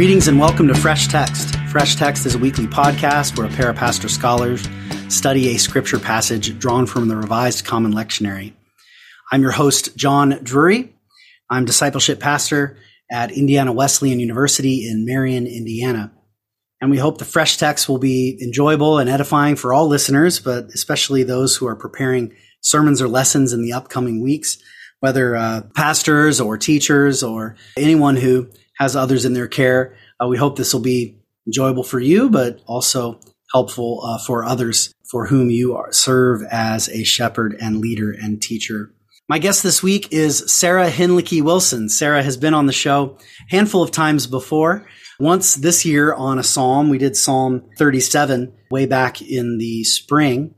Greetings and welcome to Fresh Text. Fresh Text is a weekly podcast where a pair of pastor scholars study a scripture passage drawn from the Revised Common Lectionary. I'm your host, John Drury. I'm discipleship pastor at Indiana Wesleyan University in Marion, Indiana. And we hope the fresh text will be enjoyable and edifying for all listeners, but especially those who are preparing sermons or lessons in the upcoming weeks, whether uh, pastors or teachers or anyone who has others in their care. Uh, we hope this will be enjoyable for you, but also helpful uh, for others for whom you are, serve as a shepherd and leader and teacher. My guest this week is Sarah Hinlicky Wilson. Sarah has been on the show a handful of times before. Once this year on a psalm, we did Psalm 37 way back in the spring.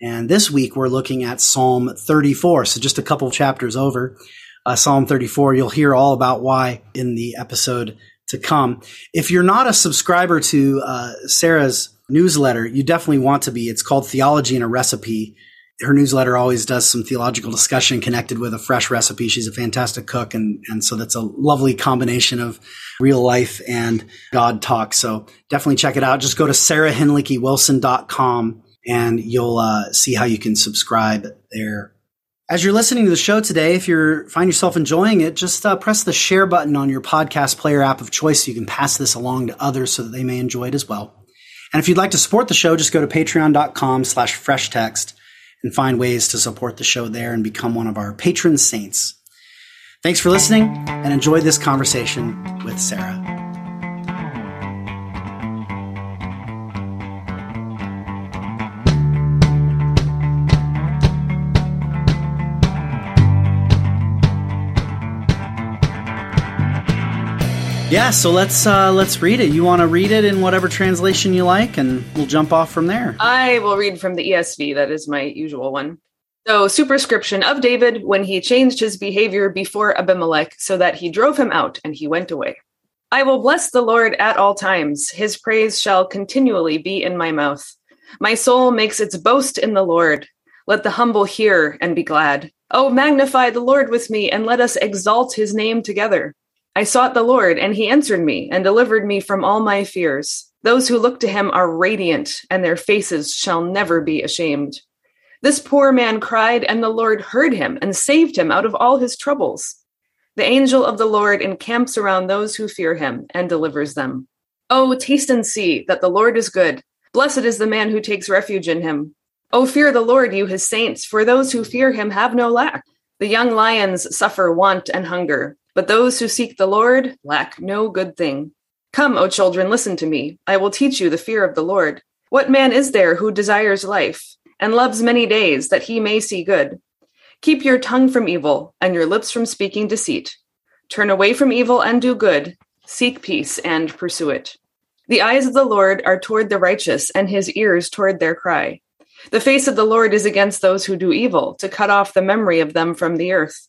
And this week we're looking at Psalm 34. So just a couple chapters over. Uh, Psalm 34, you'll hear all about why in the episode to come. If you're not a subscriber to uh, Sarah's newsletter, you definitely want to be. It's called Theology in a Recipe her newsletter always does some theological discussion connected with a fresh recipe. She's a fantastic cook. And, and so that's a lovely combination of real life and God talk. So definitely check it out. Just go to sarahhinlickywilson.com and you'll uh, see how you can subscribe there. As you're listening to the show today, if you find yourself enjoying it, just uh, press the share button on your podcast player app of choice so you can pass this along to others so that they may enjoy it as well. And if you'd like to support the show, just go to patreon.com slash fresh text and find ways to support the show there and become one of our patron saints. Thanks for listening and enjoy this conversation with Sarah. Yeah, so let's uh, let's read it. You want to read it in whatever translation you like, and we'll jump off from there. I will read from the ESV. That is my usual one. So, superscription of David when he changed his behavior before Abimelech, so that he drove him out, and he went away. I will bless the Lord at all times; his praise shall continually be in my mouth. My soul makes its boast in the Lord. Let the humble hear and be glad. Oh, magnify the Lord with me, and let us exalt his name together. I sought the Lord, and he answered me and delivered me from all my fears. Those who look to him are radiant, and their faces shall never be ashamed. This poor man cried, and the Lord heard him and saved him out of all his troubles. The angel of the Lord encamps around those who fear him and delivers them. Oh, taste and see that the Lord is good. Blessed is the man who takes refuge in him. Oh, fear the Lord, you his saints, for those who fear him have no lack. The young lions suffer want and hunger but those who seek the Lord lack no good thing. Come, O children, listen to me. I will teach you the fear of the Lord. What man is there who desires life and loves many days that he may see good? Keep your tongue from evil and your lips from speaking deceit. Turn away from evil and do good. Seek peace and pursue it. The eyes of the Lord are toward the righteous, and his ears toward their cry. The face of the Lord is against those who do evil, to cut off the memory of them from the earth.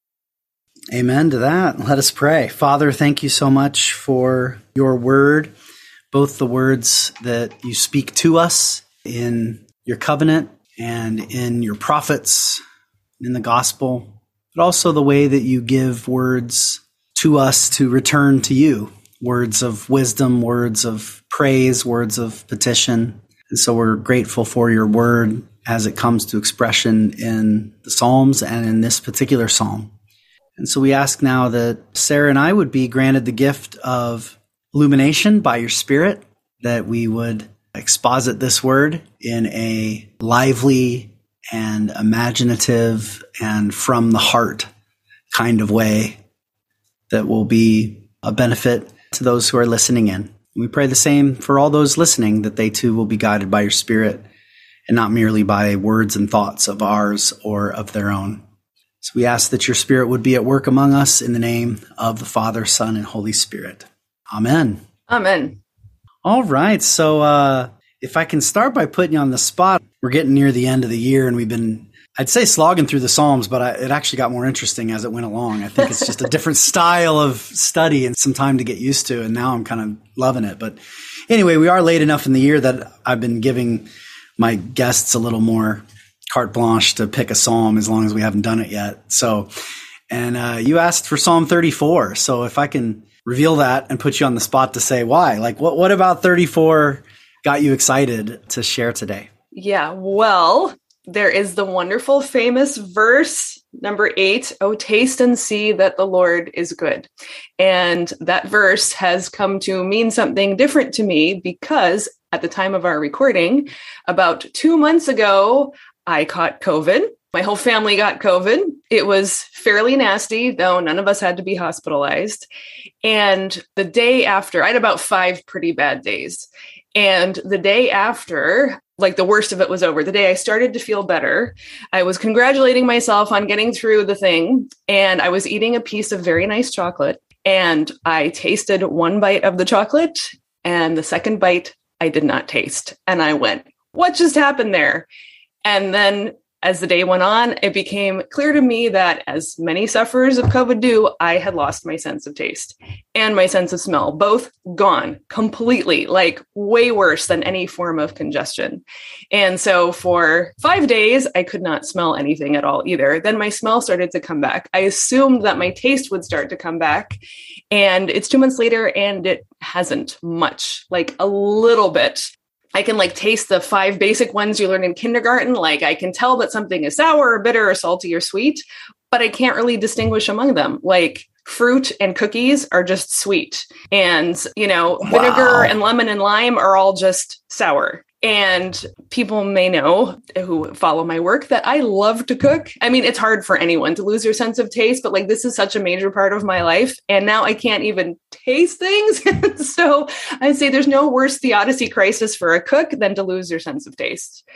Amen to that. Let us pray. Father, thank you so much for your word, both the words that you speak to us in your covenant and in your prophets, in the gospel, but also the way that you give words to us to return to you words of wisdom, words of praise, words of petition. And so we're grateful for your word as it comes to expression in the Psalms and in this particular psalm. And so we ask now that Sarah and I would be granted the gift of illumination by your spirit, that we would exposit this word in a lively and imaginative and from the heart kind of way that will be a benefit to those who are listening in. We pray the same for all those listening that they too will be guided by your spirit and not merely by words and thoughts of ours or of their own. So we ask that your spirit would be at work among us in the name of the Father, Son, and Holy Spirit. Amen. Amen. All right. So, uh, if I can start by putting you on the spot, we're getting near the end of the year and we've been, I'd say slogging through the Psalms, but I, it actually got more interesting as it went along. I think it's just a different style of study and some time to get used to. And now I'm kind of loving it. But anyway, we are late enough in the year that I've been giving my guests a little more carte blanche to pick a Psalm as long as we haven't done it yet. So, and uh, you asked for Psalm 34. So if I can reveal that and put you on the spot to say why, like what, what about 34 got you excited to share today? Yeah, well, there is the wonderful, famous verse number eight Oh, taste and see that the Lord is good. And that verse has come to mean something different to me because at the time of our recording, about two months ago, I caught COVID. My whole family got COVID. It was fairly nasty, though none of us had to be hospitalized. And the day after, I had about five pretty bad days. And the day after, like the worst of it was over, the day I started to feel better, I was congratulating myself on getting through the thing. And I was eating a piece of very nice chocolate. And I tasted one bite of the chocolate, and the second bite I did not taste. And I went, What just happened there? And then as the day went on, it became clear to me that, as many sufferers of COVID do, I had lost my sense of taste and my sense of smell, both gone completely, like way worse than any form of congestion. And so for five days, I could not smell anything at all either. Then my smell started to come back. I assumed that my taste would start to come back. And it's two months later, and it hasn't much, like a little bit. I can like taste the five basic ones you learn in kindergarten. Like I can tell that something is sour or bitter or salty or sweet, but I can't really distinguish among them. Like fruit and cookies are just sweet. And, you know, wow. vinegar and lemon and lime are all just sour. And people may know who follow my work that I love to cook. I mean, it's hard for anyone to lose your sense of taste, but like this is such a major part of my life. And now I can't even taste things. so I say there's no worse theodicy crisis for a cook than to lose your sense of taste.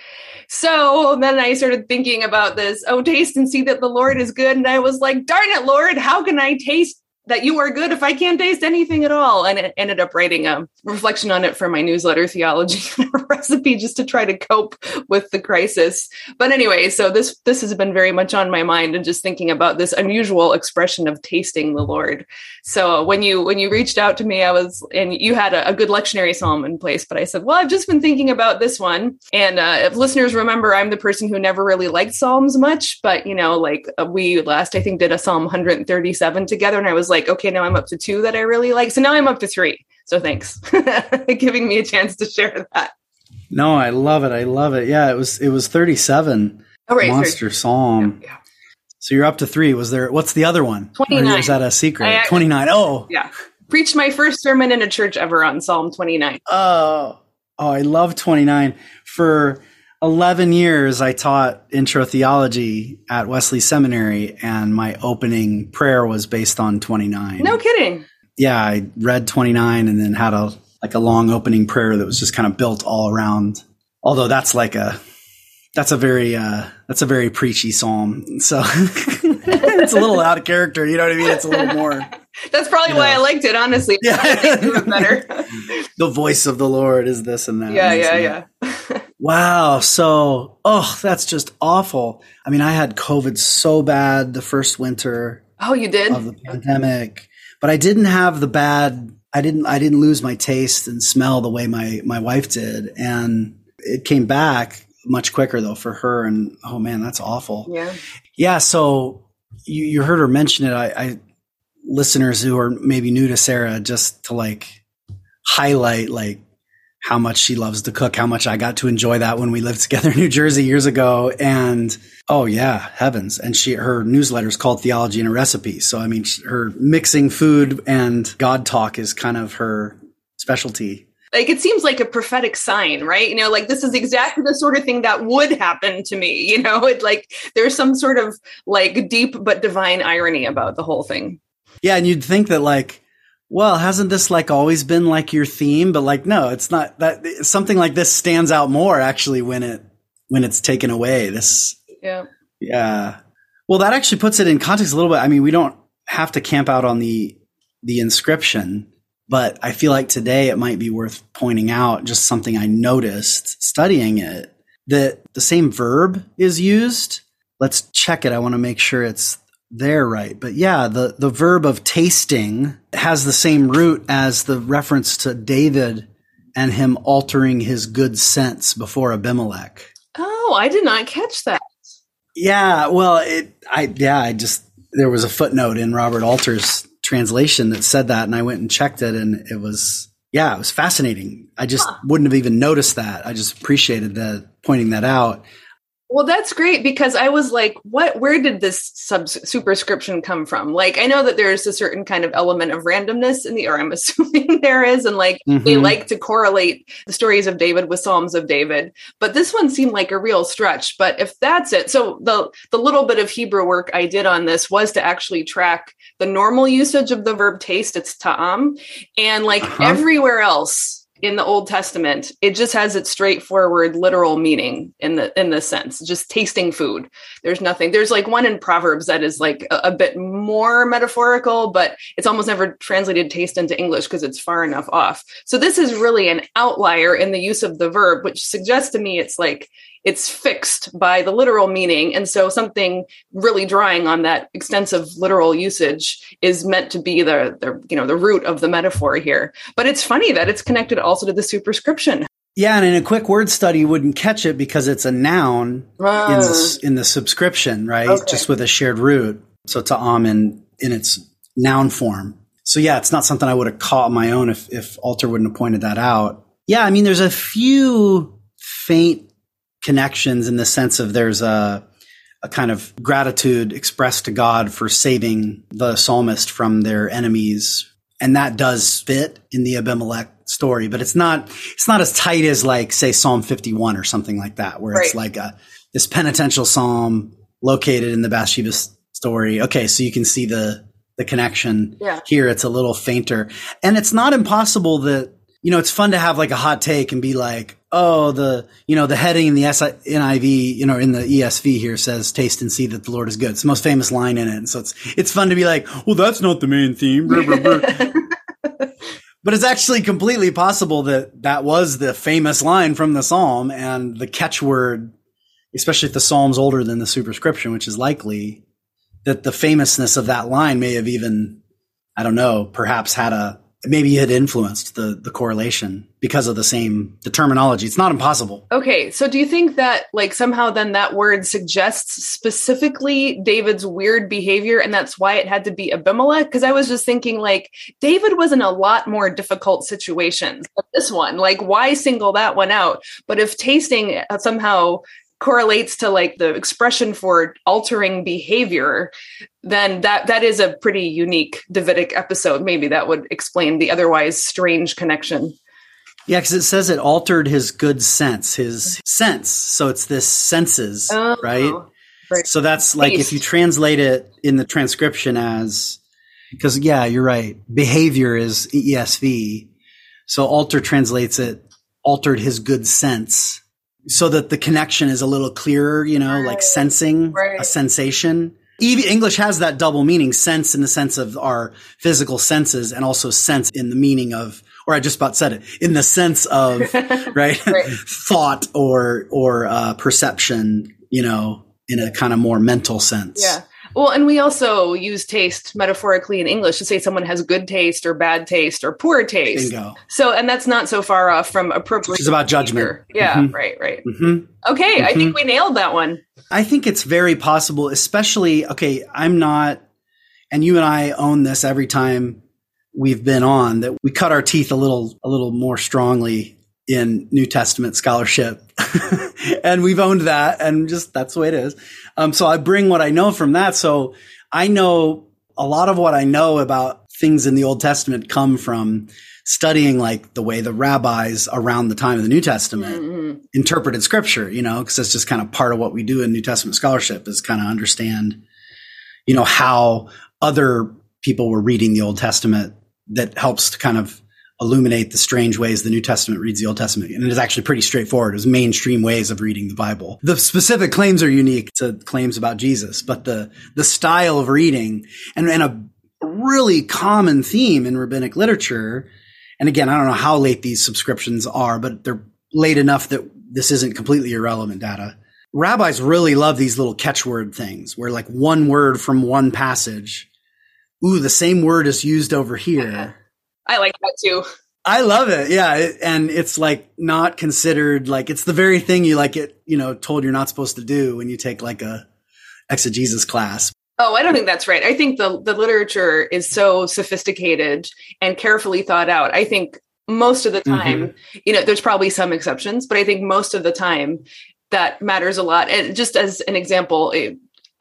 So then I started thinking about this oh, taste and see that the Lord is good. And I was like, darn it, Lord, how can I taste that you are good if I can't taste anything at all. And it ended up writing a reflection on it for my newsletter theology recipe just to try to cope with the crisis. But anyway, so this this has been very much on my mind and just thinking about this unusual expression of tasting the Lord. So when you when you reached out to me, I was and you had a, a good lectionary psalm in place, but I said, well, I've just been thinking about this one. And uh, if listeners remember, I'm the person who never really liked psalms much, but you know, like uh, we last I think did a Psalm 137 together, and I was like like, okay, now I'm up to two that I really like. So now I'm up to three. So thanks giving me a chance to share that. No, I love it. I love it. Yeah, it was it was 37. Oh, right, Monster 30. Psalm. Yeah, yeah. So you're up to three. Was there what's the other one? 29. is that a secret? I, 29. Oh. Yeah. Preached my first sermon in a church ever on Psalm 29. Oh. Oh, I love 29. For 11 years, I taught intro theology at Wesley Seminary, and my opening prayer was based on 29. No kidding. Yeah, I read 29 and then had a like a long opening prayer that was just kind of built all around. Although that's like a that's a very uh that's a very preachy psalm. So it's a little out of character, you know what I mean? It's a little more That's probably why I liked it, honestly. Yeah. better. the voice of the Lord is this and that. Yeah, yeah, yeah. Wow. So, oh, that's just awful. I mean, I had COVID so bad the first winter. Oh, you did? Of the pandemic. But I didn't have the bad I didn't I didn't lose my taste and smell the way my my wife did. And it came back much quicker though for her and oh man, that's awful. Yeah. Yeah, so you, you heard her mention it. I, I listeners who are maybe new to Sarah just to like highlight like how much she loves to cook, how much I got to enjoy that when we lived together in New Jersey years ago. And oh yeah, heavens. And she, her newsletter is called Theology and a Recipe. So I mean, her mixing food and God talk is kind of her specialty. Like it seems like a prophetic sign, right? You know, like this is exactly the sort of thing that would happen to me. You know, it like there's some sort of like deep but divine irony about the whole thing. Yeah, and you'd think that like well, hasn't this like always been like your theme? But like, no, it's not that something like this stands out more actually when it, when it's taken away. This, yeah. Yeah. Well, that actually puts it in context a little bit. I mean, we don't have to camp out on the, the inscription, But I feel like today it might be worth pointing out just something I noticed studying it that the same verb is used. Let's check it. I want to make sure it's there right. But yeah, the, the verb of tasting has the same root as the reference to David and him altering his good sense before Abimelech. Oh, I did not catch that. Yeah, well, it I yeah, I just there was a footnote in Robert Alter's translation that said that and I went and checked it and it was yeah, it was fascinating. I just huh. wouldn't have even noticed that. I just appreciated that pointing that out. Well, that's great because I was like, what, where did this sub superscription come from? Like, I know that there's a certain kind of element of randomness in the, or I'm assuming there is. And like, mm-hmm. they like to correlate the stories of David with Psalms of David, but this one seemed like a real stretch. But if that's it, so the, the little bit of Hebrew work I did on this was to actually track the normal usage of the verb taste. It's ta'am. And like uh-huh. everywhere else, in the Old Testament, it just has its straightforward literal meaning in the in this sense, just tasting food. There's nothing. There's like one in Proverbs that is like a, a bit more metaphorical, but it's almost never translated taste into English because it's far enough off. So this is really an outlier in the use of the verb, which suggests to me it's like it's fixed by the literal meaning and so something really drawing on that extensive literal usage is meant to be the, the you know the root of the metaphor here but it's funny that it's connected also to the superscription yeah, and in a quick word study, you wouldn't catch it because it's a noun uh, in the in the subscription, right? Okay. Just with a shared root. So ta'am in in its noun form. So yeah, it's not something I would have caught on my own if if Alter wouldn't have pointed that out. Yeah, I mean, there's a few faint connections in the sense of there's a, a kind of gratitude expressed to God for saving the psalmist from their enemies. And that does fit in the Abimelech story, but it's not, it's not as tight as like, say, Psalm 51 or something like that, where right. it's like a, this penitential psalm located in the Bathsheba story. Okay. So you can see the, the connection yeah. here. It's a little fainter and it's not impossible that, you know, it's fun to have like a hot take and be like, oh, the, you know, the heading in the NIV, you know, in the ESV here says, taste and see that the Lord is good. It's the most famous line in it. And so it's, it's fun to be like, well, that's not the main theme. but it's actually completely possible that that was the famous line from the Psalm and the catchword, especially if the Psalm's older than the superscription, which is likely that the famousness of that line may have even, I don't know, perhaps had a, maybe it influenced the the correlation because of the same the terminology. It's not impossible. Okay so do you think that like somehow then that word suggests specifically david's weird behavior and that's why it had to be abimelech? Because i was just thinking like david was in a lot more difficult situations this one. Like why single that one out? But if tasting somehow correlates to like the expression for altering behavior then that that is a pretty unique davidic episode. Maybe that would explain the otherwise strange connection. Yeah because it says it altered his good sense his sense. So it's this senses oh, right? right. So that's like if you translate it in the transcription as because yeah you're right. Behavior is esv so alter translates it altered his good sense so that the connection is a little clearer, you know, right. like sensing right. a sensation. English has that double meaning, sense in the sense of our physical senses and also sense in the meaning of, or I just about said it, in the sense of, right, thought or, or, uh, perception, you know, in a kind of more mental sense. Yeah. Well, and we also use taste metaphorically in English to say someone has good taste or bad taste or poor taste. Bingo. So, and that's not so far off from appropriate. It's about judgment. Yeah, mm-hmm. right, right. Mm-hmm. Okay, mm-hmm. I think we nailed that one. I think it's very possible, especially, okay, I'm not, and you and I own this every time we've been on that we cut our teeth a little, a little more strongly in New Testament scholarship. and we've owned that and just that's the way it is. Um, so I bring what I know from that. So I know a lot of what I know about things in the Old Testament come from studying like the way the rabbis around the time of the New Testament mm-hmm. interpreted scripture, you know, because that's just kind of part of what we do in New Testament scholarship is kind of understand, you know, how other people were reading the Old Testament that helps to kind of illuminate the strange ways the New Testament reads the Old Testament. And it is actually pretty straightforward. It was mainstream ways of reading the Bible. The specific claims are unique to claims about Jesus, but the, the style of reading and, and a really common theme in rabbinic literature. And again, I don't know how late these subscriptions are, but they're late enough that this isn't completely irrelevant data. Rabbis really love these little catchword things where like one word from one passage, ooh, the same word is used over here. Uh-huh. I like that too. I love it. Yeah. and it's like not considered like it's the very thing you like it, you know, told you're not supposed to do when you take like a exegesis class. Oh, I don't think that's right. I think the the literature is so sophisticated and carefully thought out. I think most of the mm-hmm. time, mm-hmm. you know, there's probably some exceptions, but I think most of the time that matters a lot. And just as an example,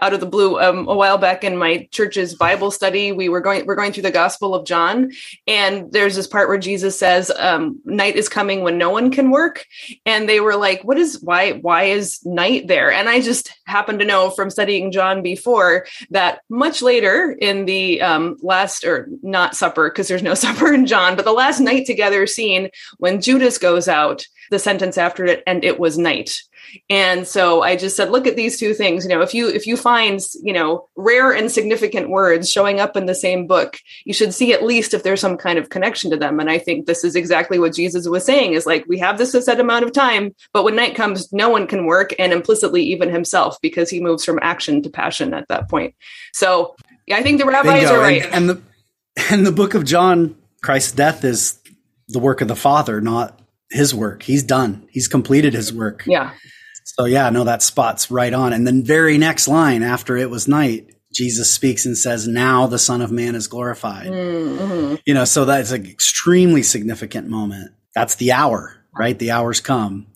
out of the blue um, a while back in my church's bible study we were going we're going through the gospel of john and there's this part where jesus says um, night is coming when no one can work and they were like what is why why is night there? And i just happen to know from studying john before that much later in the um, last or not supper because there's no supper in john but the last night together scene when judas goes out the sentence after it and it was night and so i just said look at these two things you know if you if you find you know rare and significant words showing up in the same book you should see at least if there's some kind of connection to them and i think this is exactly what jesus was saying is like we have this a set amount of time but when night comes no one can work and implicitly even himself because he moves from action to passion at that point so yeah, i think the rabbis Bingo. are right and, and the and the book of john christ's death is the work of the father not his work. He's done. He's completed his work. Yeah. So yeah, no, that spot's right on. And then very next line after it was night, Jesus speaks and says, now the son of man is glorified. Mm-hmm. You know, so that's an extremely significant moment. That's the hour, right? The hour's come.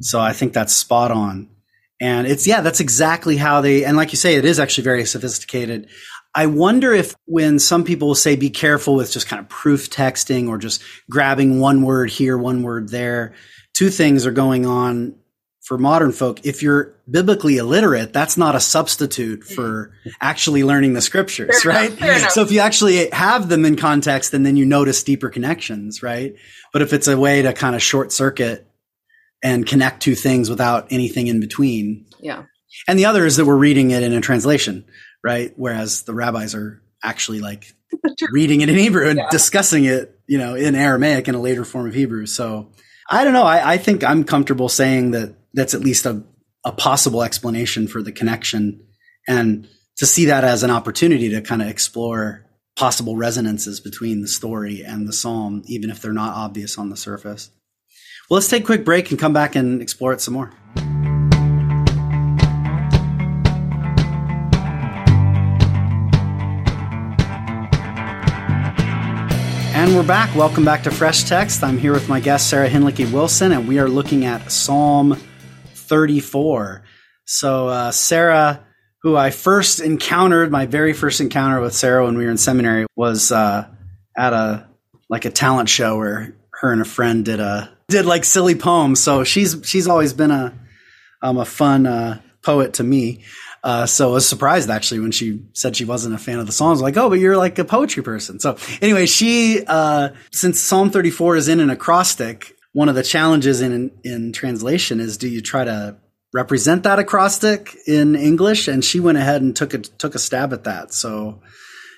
So I think that's spot on. And it's, yeah, that's exactly how they, and like you say, it is actually very sophisticated. I wonder if when some people will say be careful with just kind of proof texting or just grabbing one word here, one word there, two things are going on for modern folk. If you're biblically illiterate, that's not a substitute mm. for actually learning the scriptures, fair right? Enough, so if you actually have them in context, and then you notice deeper connections, right? But if it's a way to kind of short circuit and connect two things without anything in between. Yeah. And the other is that we're reading it in a translation right? Whereas the rabbis are actually like reading it in Hebrew and yeah. discussing it, you know, in Aramaic in a later form of Hebrew. So I don't know. I, I think I'm comfortable saying that that's at least a, a possible explanation for the connection and to see that as an opportunity to kind of explore possible resonances between the story and the psalm, even if they're not obvious on the surface. Well, let's take a quick break and come back and explore it some more. And we're back. Welcome back to Fresh Text. I'm here with my guest, Sarah Hinlicky Wilson, and we are looking at Psalm 34. So, uh, Sarah, who I first encountered, my very first encounter with Sarah when we were in seminary was uh, at a like a talent show where her and a friend did a did like silly poems. So she's she's always been a um, a fun uh, poet to me. Uh, so I was surprised actually when she said she wasn't a fan of the songs. Like, oh, but you're like a poetry person. So anyway, she uh, since Psalm 34 is in an acrostic, one of the challenges in in translation is do you try to represent that acrostic in English? And she went ahead and took a took a stab at that. So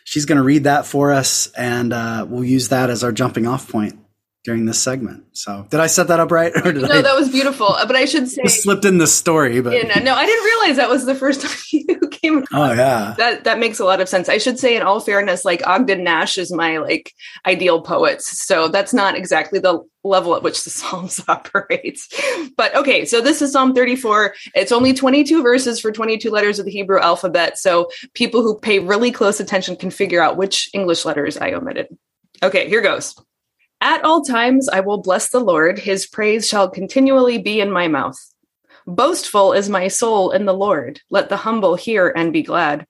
she's going to read that for us, and uh, we'll use that as our jumping off point during this segment. So did I set that up right? Or did no, I, that was beautiful. Uh, but I should say slipped in the story. But yeah, no, I didn't realize that was the first time you came. Across. Oh yeah, that that makes a lot of sense. I should say, in all fairness, like Ogden Nash is my like ideal poet. So that's not exactly the level at which the Psalms operates. But okay, so this is Psalm 34. It's only 22 verses for 22 letters of the Hebrew alphabet. So people who pay really close attention can figure out which English letters I omitted. Okay, here goes. At all times I will bless the Lord, his praise shall continually be in my mouth. Boastful is my soul in the Lord. Let the humble hear and be glad.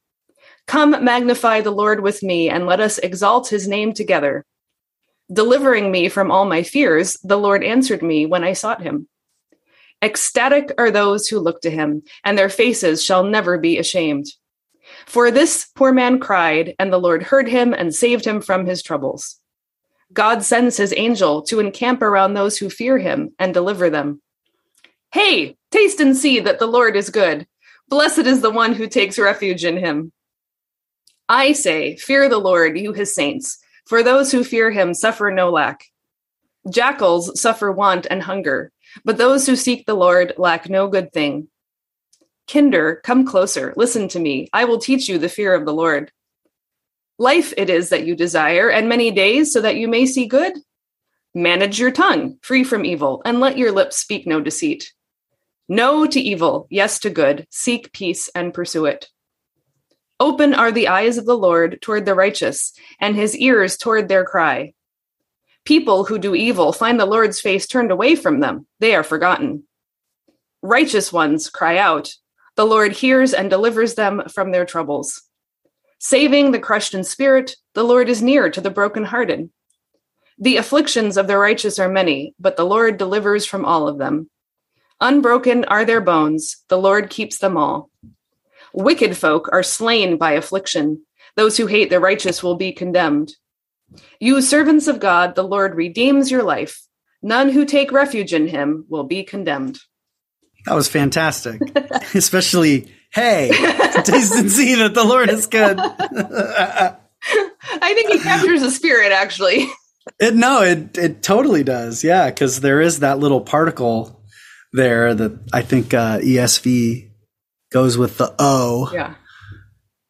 Come magnify the Lord with me, and let us exalt his name together. Delivering me from all my fears, the Lord answered me when I sought him. Ecstatic are those who look to him, and their faces shall never be ashamed. For this poor man cried, and the Lord heard him and saved him from his troubles. God sends his angel to encamp around those who fear him and deliver them. Hey, taste and see that the Lord is good. Blessed is the one who takes refuge in him. I say, fear the Lord, you his saints, for those who fear him suffer no lack. Jackals suffer want and hunger, but those who seek the Lord lack no good thing. Kinder, come closer, listen to me. I will teach you the fear of the Lord. Life it is that you desire, and many days so that you may see good. Manage your tongue, free from evil, and let your lips speak no deceit. No to evil, yes to good. Seek peace and pursue it. Open are the eyes of the Lord toward the righteous, and his ears toward their cry. People who do evil find the Lord's face turned away from them. They are forgotten. Righteous ones cry out. The Lord hears and delivers them from their troubles. Saving the crushed in spirit, the Lord is near to the brokenhearted. The afflictions of the righteous are many, but the Lord delivers from all of them. Unbroken are their bones, the Lord keeps them all. Wicked folk are slain by affliction. Those who hate the righteous will be condemned. You servants of God, the Lord redeems your life. None who take refuge in him will be condemned. That was fantastic. Especially, hey, taste and see that the Lord is good. I think he captures the spirit, actually. It, no, it it totally does. Yeah, because there is that little particle there that I think uh, ESV goes with the O. Yeah.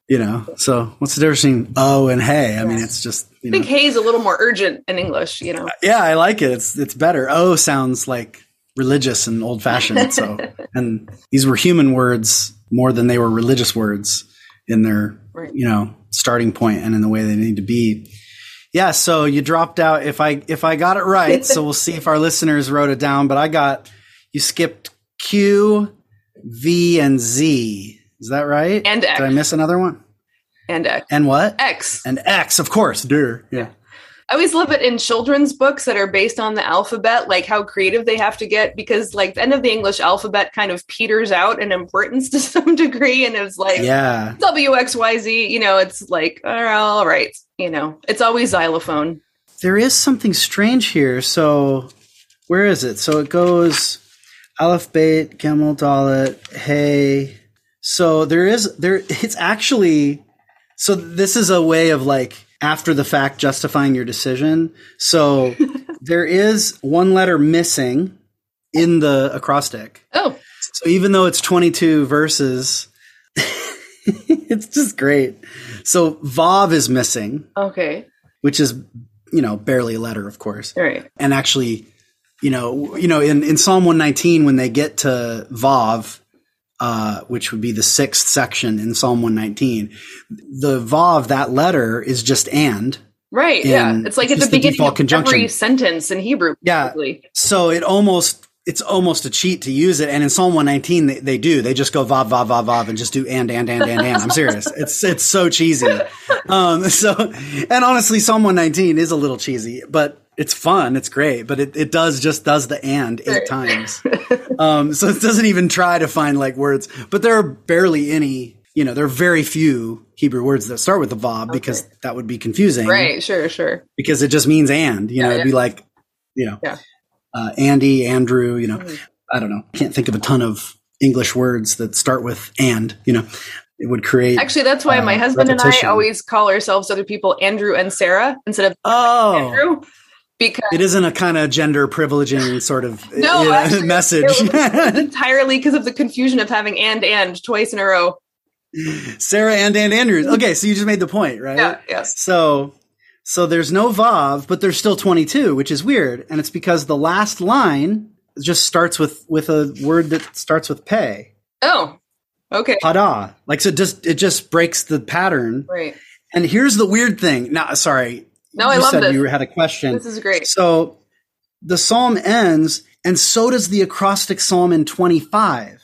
You know, so what's the difference between O and hey? I mean, it's just. I think hey is a little more urgent in English. You know. Yeah, I like it. It's it's better. O sounds like religious and old fashioned. So, and these were human words more than they were religious words in their, right. you know, starting point and in the way they need to be. Yeah. So you dropped out. If I, if I got it right, so we'll see if our listeners wrote it down, but I got, you skipped Q, V, and Z. Is that right? And X. Did I miss another one? And X. And what? X. And X, of course. Duh. Yeah. I always love it in children's books that are based on the alphabet, like how creative they have to get because like the end of the English alphabet kind of peters out in importance to some degree. And it's like yeah. WXYZ, you know, it's like, all right, you know, it's always xylophone. There is something strange here. So where is it? So it goes Aleph Beit, Gimel Dalet, Hey. So there is there it's actually so this is a way of like after the fact justifying your decision. So there is one letter missing in the acrostic. Oh. So even though it's 22 verses, it's just great. So Vav is missing. Okay. Which is, you know, barely a letter, of course. Right. And actually, you know, you know, in, in Psalm 119, when they get to Vav, uh, which would be the sixth section in Psalm 119. The vav, that letter is just and. Right. Yeah. It's like it's at the beginning of conjunction. every sentence in Hebrew. Yeah. So it almost, it's almost a cheat to use it. And in Psalm 119, they, they do. They just go vav, vav, vav, vav, and just do and, and, and, and, and. I'm serious. It's, it's so cheesy. Um, so, and honestly, Psalm 119 is a little cheesy, but it's fun. It's great, but it, it does just does the and eight times. um, so it doesn't even try to find like words, but there are barely any, you know, there are very few Hebrew words that start with the vav okay. because that would be confusing. Right. Sure. Sure. Because it just means and, you know, yeah, it'd yeah. be like, you know, yeah. uh, Andy, Andrew, you know, mm-hmm. I don't know. I can't think of a ton of English words that start with and, you know, it would create. Actually, that's why uh, my husband repetition. and I always call ourselves other people Andrew and Sarah instead of oh. Andrew because it isn't a kind of gender privileging sort of no, you know, actually, message. entirely because of the confusion of having and and twice in a row. Sarah and and andrews. Mm-hmm. Okay so you just made the point right? Yeah yes so so there's no vav but there's still 22 which is weird and it's because the last line just starts with with a word that starts with pay. Oh okay. Pada like so it just it just breaks the pattern. Right. And here's the weird thing. Now sorry no, I love said this. You had a question. This is great. So the psalm ends, and so does the acrostic psalm in 25.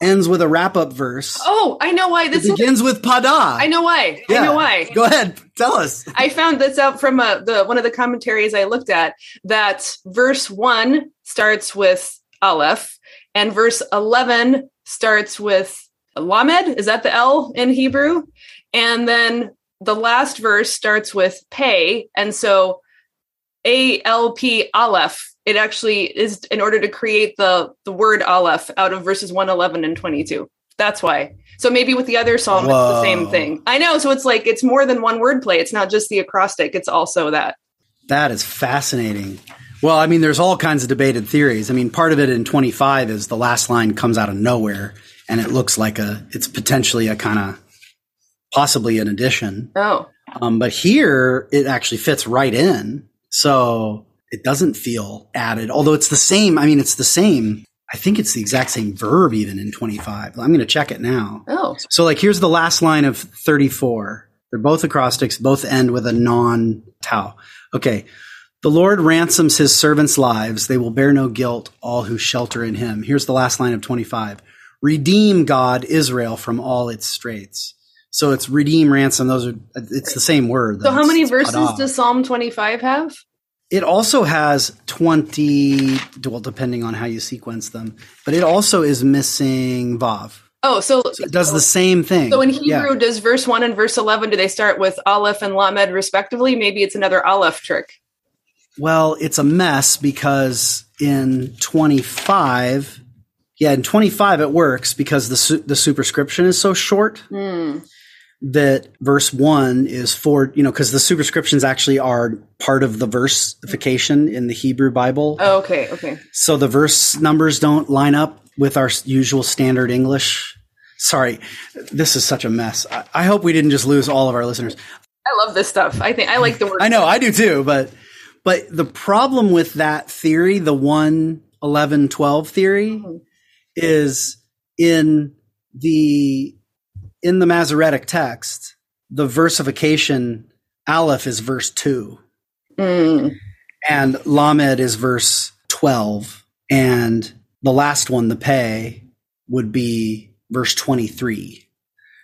Ends with a wrap up verse. Oh, I know why this it begins with pada. I know why. Yeah. I know why. Go ahead, tell us. I found this out from uh, the one of the commentaries I looked at that verse one starts with aleph, and verse eleven starts with lamed. Is that the L in Hebrew? And then the last verse starts with pay. And so ALP Aleph, it actually is in order to create the, the word Aleph out of verses 111 and 22. That's why. So maybe with the other psalm, it's the same thing. I know. So it's like it's more than one wordplay. It's not just the acrostic. It's also that. That is fascinating. Well, I mean, there's all kinds of debated theories. I mean, part of it in 25 is the last line comes out of nowhere and it looks like a, it's potentially a kind of possibly an addition. Oh, Um, but here it actually fits right in. So it doesn't feel added, although it's the same. I mean, it's the same. I think it's the exact same verb even in 25. I'm going to check it now. oh, So like here's the last line of 34. They're both acrostics, both end with a non tau. Okay. The Lord ransoms his servants' lives. They will bear no guilt, all who shelter in him. Here's the last line of 25. Redeem God, Israel, from all its straits. So it's redeem, ransom. Those are, it's the same word. So how many verses does Psalm 25 have? It also has 20, well, depending on how you sequence them, but it also is missing Vav. Oh, so, It does the same thing. so in Yeah. Hebrew, does verse 1 and verse 11, do they start with Aleph and Lamed respectively? Maybe it's another Aleph trick. Well, it's a mess because in 25, yeah, in 25 it works because the su- the superscription is so short Hmm. That verse 1 is for, you know, cuz the superscriptions actually are part of the versification in the Hebrew Bible. Oh, okay, okay. So the verse numbers don't line up with our usual standard English. Sorry, this is such a mess. I, I hope we didn't just lose all of our listeners. I love this stuff. I think I like the word. I know, I do too, but but the problem with that theory, the 1 11 12 theory Mhm. is in the in the Masoretic text, the versification aleph is verse 2 Mm. and lamed is verse 12 and the last one the pay would be verse 23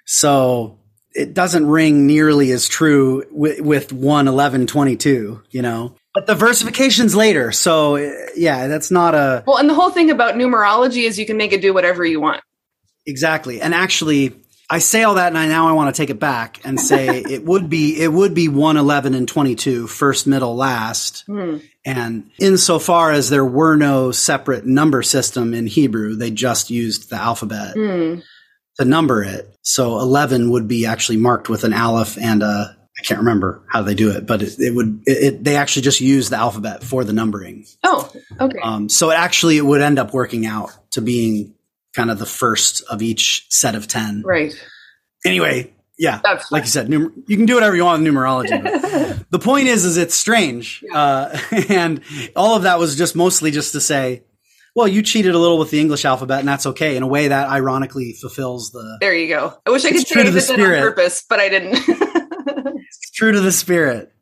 so it doesn't ring nearly as true with, with 1 11 22 you know but the versification's later so yeah that's not a Well, and the whole thing about numerology is you can make it do whatever you want. Exactly. And actually, I say all that and I now I want to take it back and say it would be it would be 1 11 and 22 first middle last Hmm. and insofar as there were no separate number system in Hebrew they just used the alphabet Hmm. to number it so 11 would be actually marked with an aleph and a I can't remember how they do it but it, it would it, it, they actually just use the alphabet for the numbering Oh, okay. um, so it actually it would end up working out to being kind of the first of each set of 10 right. anyway, yeah, That's like you said, numer- you can do whatever you want with numerology. The point is, is it's strange, uh, and all of that was just mostly just to say, well, you cheated a little with the English alphabet, and that's okay. In a way that ironically fulfills the There you go. I wish I could say this on purpose, but I didn't. it's true to the spirit.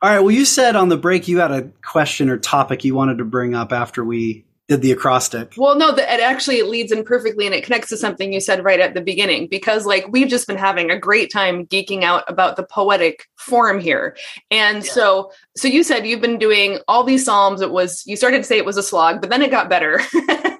All right. Well, you said on the break you had a question or topic you wanted to bring up after we did the acrostic. well, no, that it actually it leads in perfectly and it connects to something you said right at the beginning because like we've just been having a great time geeking out about the poetic form here. And so so you said you've been doing all these psalms it was you started to say it was a slog, but then it got better.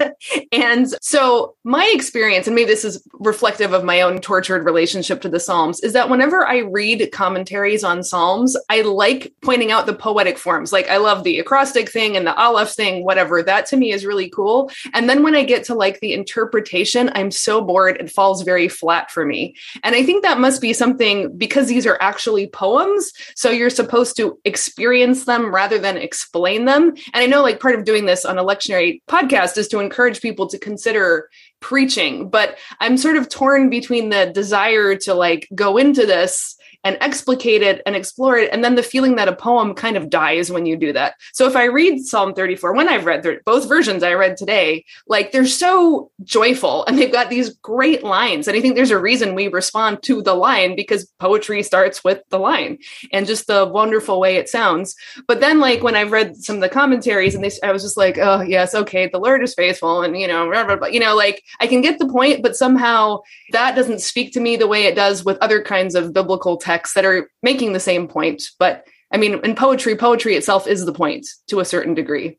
and so my experience and maybe this is reflective of my own tortured relationship to the psalms is that whenever I read commentaries on psalms, I like pointing out the poetic forms. Like I love the acrostic thing and the aleph thing, whatever. That to me is really cool. And then when I get to like the interpretation, I'm so bored. It falls very flat for me. And I think that must be something because these are actually poems. So you're supposed to experience them rather than explain them. And I know like part of doing this on a lectionary podcast is to encourage people to consider preaching, but I'm sort of torn between the desire to like go into this and explicate it and explore it, and then the feeling that a poem kind of dies when you do that. So if I read Psalm 34, when I've read th- both versions I read today, like they're so joyful and they've got these great lines. And I think there's a reason we respond to the line because poetry starts with the line and just the wonderful way it sounds. But then, like when I've read some of the commentaries, and they, I was just like, oh yes, okay, the Lord is faithful, and you know, blah, blah. you know, like I can get the point, but somehow that doesn't speak to me the way it does with other kinds of biblical texts that are making the same point. But I mean, in poetry, poetry itself is the point to a certain degree.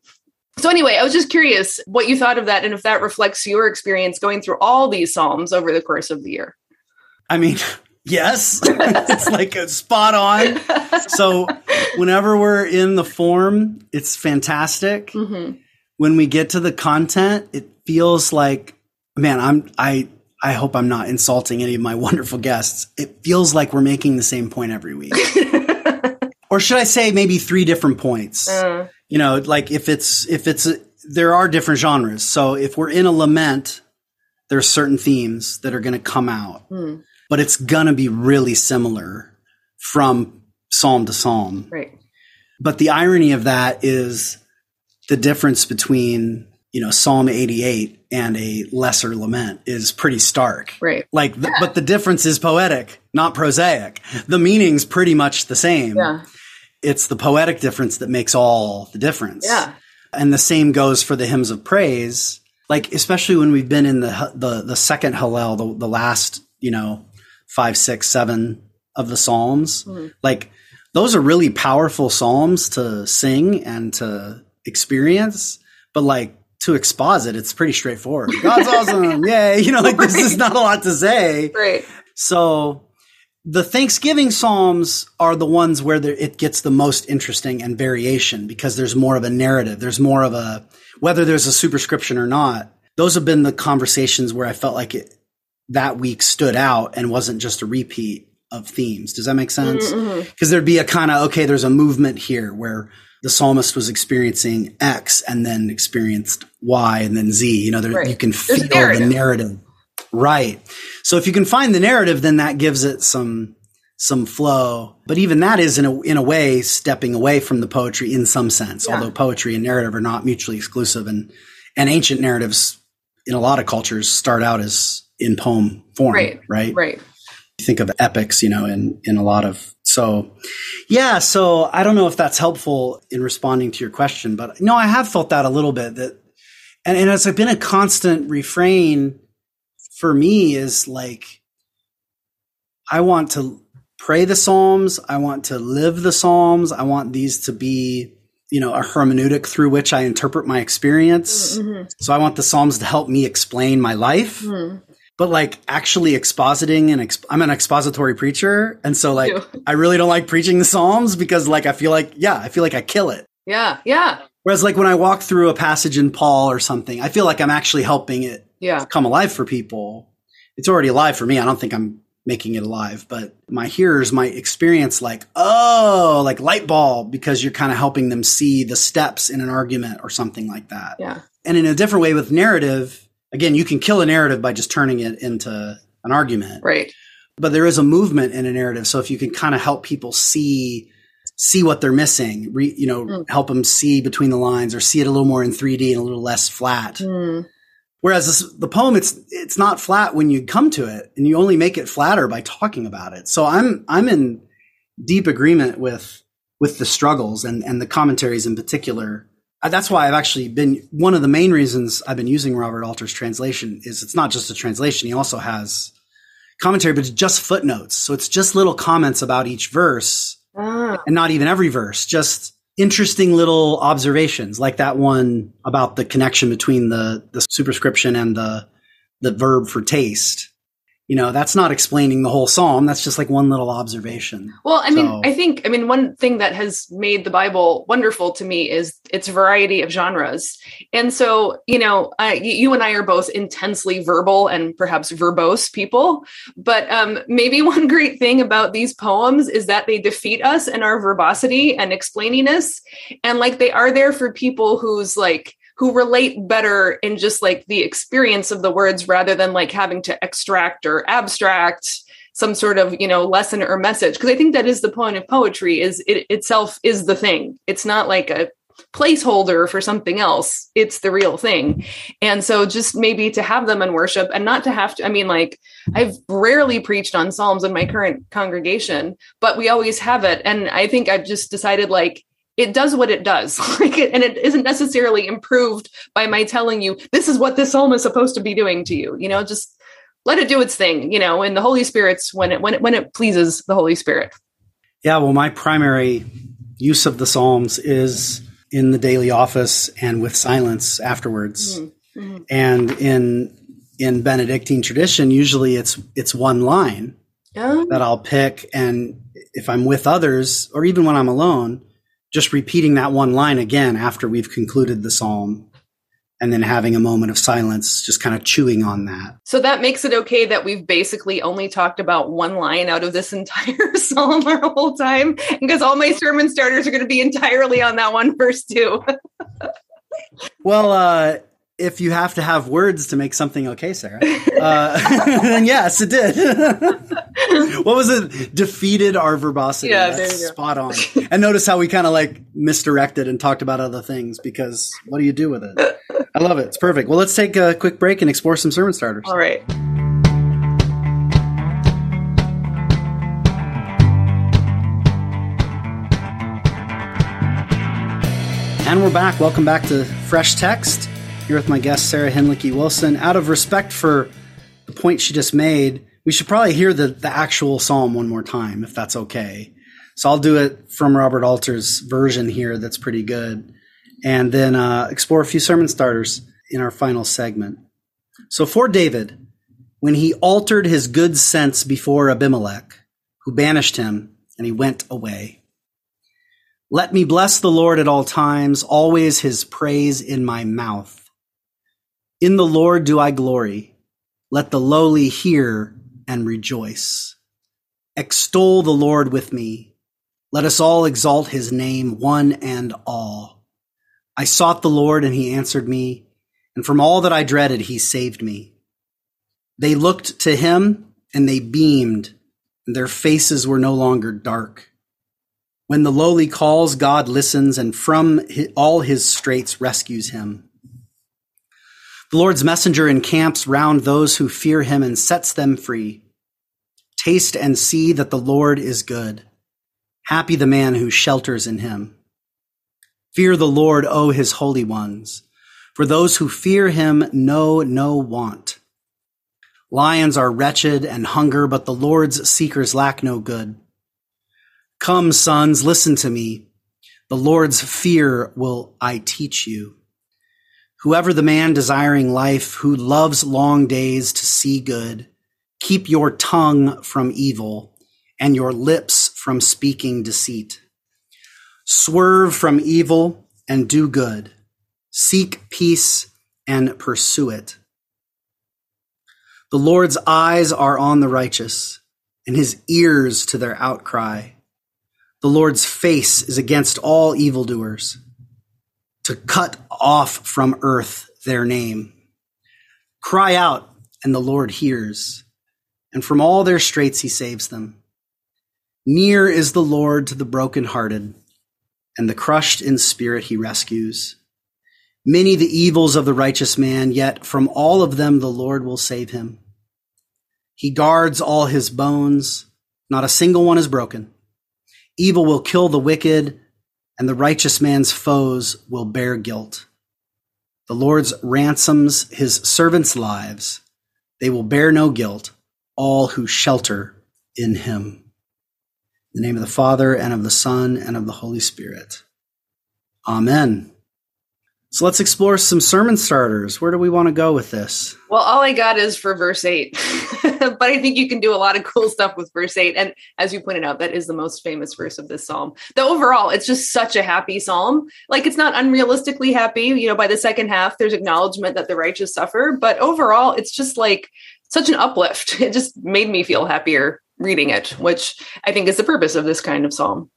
So anyway, I was just curious what you thought of that, and if that reflects your experience going through all these psalms over the course of the year. I mean, yes, it's like a spot on. So whenever we're in the form, it's fantastic. Mhm. When we get to the content, it feels like, man, I'm I I hope I'm not insulting any of my wonderful guests. It feels like we're making the same point every week. or should I say maybe three different points? Uh. You know, like if it's, if it's, a, there are different genres. So if we're in a lament, there's certain themes that are going to come out, mm. but it's going to be really similar from psalm to psalm. Right. But the irony of that is the difference between, you know, Psalm 88 and a lesser lament is pretty stark. Right. Like, the, but the difference is poetic, not prosaic. The meaning's pretty much the same. Yeah. It's the poetic difference that makes all the difference. Yeah. And the same goes for the hymns of praise. Like, especially when we've been in the, the, the second Hallel, the, the last, you know, five, six, seven of the Psalms. Mm-hmm. Like, those are really powerful Psalms to sing and to experience. But like, to exposit, it's pretty straightforward. God's awesome. Yay. You know, like right. is not a lot to say. Right. So the Thanksgiving Psalms are the ones where there, it gets the most interesting and variation because there's more of a narrative. There's more of a, whether there's a superscription or not. Those have been the conversations where I felt like it, that week stood out and wasn't just a repeat of themes. Does that make sense? Because mm-hmm. there'd be a kind of, okay, there's a movement here where the psalmist was experiencing X and then experienced Y and then Z. You know, there, right. you can feel narrative. the narrative. Right. So if you can find the narrative, then that gives it some some flow. But even that is in a in a way stepping away from the poetry in some sense. Yeah. Although poetry and narrative are not mutually exclusive, and and ancient narratives in a lot of cultures start out as in poem form. Right. Right. Right. You think of epics, you know, in in a lot of so, yeah, so I don't know if that's helpful in responding to your question, but no, I have felt that a little bit that, and, and it's been a constant refrain for me is like, I want to pray the Psalms. I want to live the Psalms. I want these to be, you know, a hermeneutic through which I interpret my experience. Mm-hmm. So I want the Psalms to help me explain my life. Mm-hmm but like actually expositing and exp- I'm an expository preacher. And so like, I really don't like preaching the Psalms because like, I feel like, yeah, I feel like I kill it. Yeah. Yeah. Whereas like when I walk through a passage in Paul or something, I feel like I'm actually helping it yeah. come alive for people. It's already alive for me. I don't think I'm making it alive, but my hearers might experience like, oh, like light bulb because you're kind of helping them see the steps in an argument or something like that. Yeah. And in a different way with narrative, again, you can kill a narrative by just turning it into an argument. Right. But there is a movement in a narrative. So if you can kind of help people see see what they're missing, re, you know, mm. help them see between the lines or see it a little more in 3D and a little less flat. Mm. Whereas this, the poem, it's it's not flat when you come to it, and you only make it flatter by talking about it. So I'm I'm in deep agreement with with the struggles and and the commentaries in particular that's why I've actually been one of the main reasons I've been using Robert Alter's translation is it's not just a translation. He also has commentary, but it's just footnotes. So it's just little comments about each verse ah. and not even every verse, just interesting little observations like that one about the connection between the, the superscription and the, the verb for taste you know that's not explaining the whole psalm. That's just like one little observation. Well i mean so, i think i mean one thing that has made the bible wonderful to me is its variety of genres. And so you know I, you and i are both intensely verbal and perhaps verbose people. But um, maybe one great thing about these poems is that they defeat us in our verbosity and explaininess and like they are there for people who's like who relate better in just like the experience of the words rather than like having to extract or abstract some sort of you know lesson or message. Because i think that is the point of poetry is it itself is the thing. It's not like a placeholder for something else. It's the real thing. And so just maybe to have them in worship and not to have to i mean like i've rarely preached on psalms in my current congregation but we always have it. And i think i've just decided like it does what it does. Like and it isn't necessarily improved by my telling you this is what this psalm is supposed to be doing to you you know just let it do its thing you know and the holy spirit's when it when it when it pleases the holy spirit. Yeah well my primary use of the psalms is in the daily office and with silence afterwards. Mm-hmm. mm-hmm. and in in benedictine tradition usually it's it's one line that i'll pick. And if i'm with others or even when i'm alone just repeating that one line again after we've concluded the psalm and then having a moment of silence, just kind of chewing on that. So that makes it okay that we've basically only talked about one line out of this entire psalm our whole time, because all my sermon starters are going to be entirely on that one verse too. well, uh, if you have to have words to make something okay, Sarah, uh, then yes, it did. what was it? Defeated our verbosity. Yeah, That's spot on. and notice how we kind of like misdirected and talked about other things because what do you do with it? I love it. It's perfect. Well, let's take a quick break and explore some sermon starters. All right. And we're back. Welcome back to Fresh Text here with my guest, Sarah Hinlicky Wilson. Out of respect for the point she just made, we should probably hear the, the actual psalm one more time, if that's okay. So I'll do it from Robert Alter's version here, that's pretty good, and then uh, explore a few sermon starters in our final segment. So for David, when he altered his good sense before Abimelech, who banished him, and he went away. Let me bless the Lord at all times, always his praise in my mouth. In the Lord do I glory. Let the lowly hear and rejoice. Extol the Lord with me. Let us all exalt his name, one and all. I sought the Lord and he answered me, and from all that I dreaded, he saved me. They looked to him and they beamed, and their faces were no longer dark. When the lowly calls, God listens and from all his straits rescues him. The Lord's messenger encamps round those who fear him and sets them free. Taste and see that the Lord is good. Happy the man who shelters in him. Fear the Lord, O his holy ones, for those who fear him know no want. Lions are wretched and hunger, but the Lord's seekers lack no good. Come, sons, listen to me. The Lord's fear will I teach you. Whoever the man desiring life, who loves long days to see good, keep your tongue from evil and your lips from speaking deceit. Swerve from evil and do good. Seek peace and pursue it. The Lord's eyes are on the righteous and his ears to their outcry. The Lord's face is against all evildoers to cut off from earth their name. Cry out, and the Lord hears, and from all their straits he saves them. Near is the Lord to the brokenhearted, and the crushed in spirit he rescues. Many the evils of the righteous man, yet from all of them the Lord will save him. He guards all his bones, not a single one is broken. Evil will kill the wicked and the righteous man's foes will bear guilt. The Lord ransoms his servants' lives. They will bear no guilt, all who shelter in him. In the name of the Father, and of the Son, and of the Holy Spirit. Amen. So let's explore some sermon starters. Where do we want to go with this? Well, all I got is for verse 8. but I think you can do a lot of cool stuff with verse 8. And as you pointed out, that is the most famous verse of this psalm. The overall, it's just such a happy psalm. Like it's not unrealistically happy. You know, by the second half, there's acknowledgement that the righteous suffer. But overall, it's just like such an uplift. It just made me feel happier reading it, which I think is the purpose of this kind of psalm.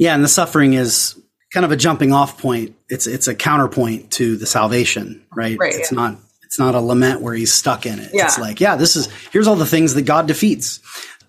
Yeah, and the suffering is kind of a jumping off point. It's it's a counterpoint to the salvation, right? right it's yeah. not it's not a lament where he's stuck in it. Yeah. It's like, yeah, this is here's all the things that God defeats.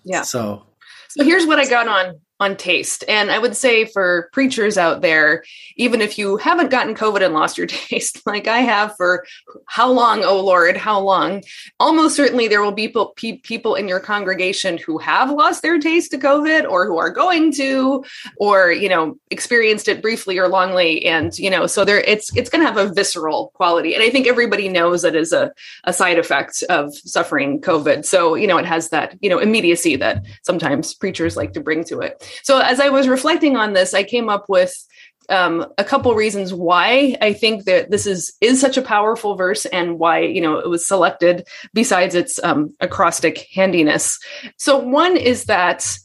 Yeah. So so here's what I got on on taste. And I would say for preachers out there, even if you haven't gotten COVID and lost your taste, like I have for how long, oh Lord, how long? Almost certainly there will be people, in your congregation who have lost their taste to COVID or who are going to, or, you know, experienced it briefly or longly. And, you know, so there it's, it's going to have a visceral quality. And I think everybody knows that is a, a side effect of suffering COVID. So, you know, it has that, you know, immediacy that sometimes preachers like to bring to it. So as I was reflecting on this, I came up with um, a couple reasons why I think that this is is such a powerful verse and why you know it was selected. Besides its um, acrostic handiness, so one is that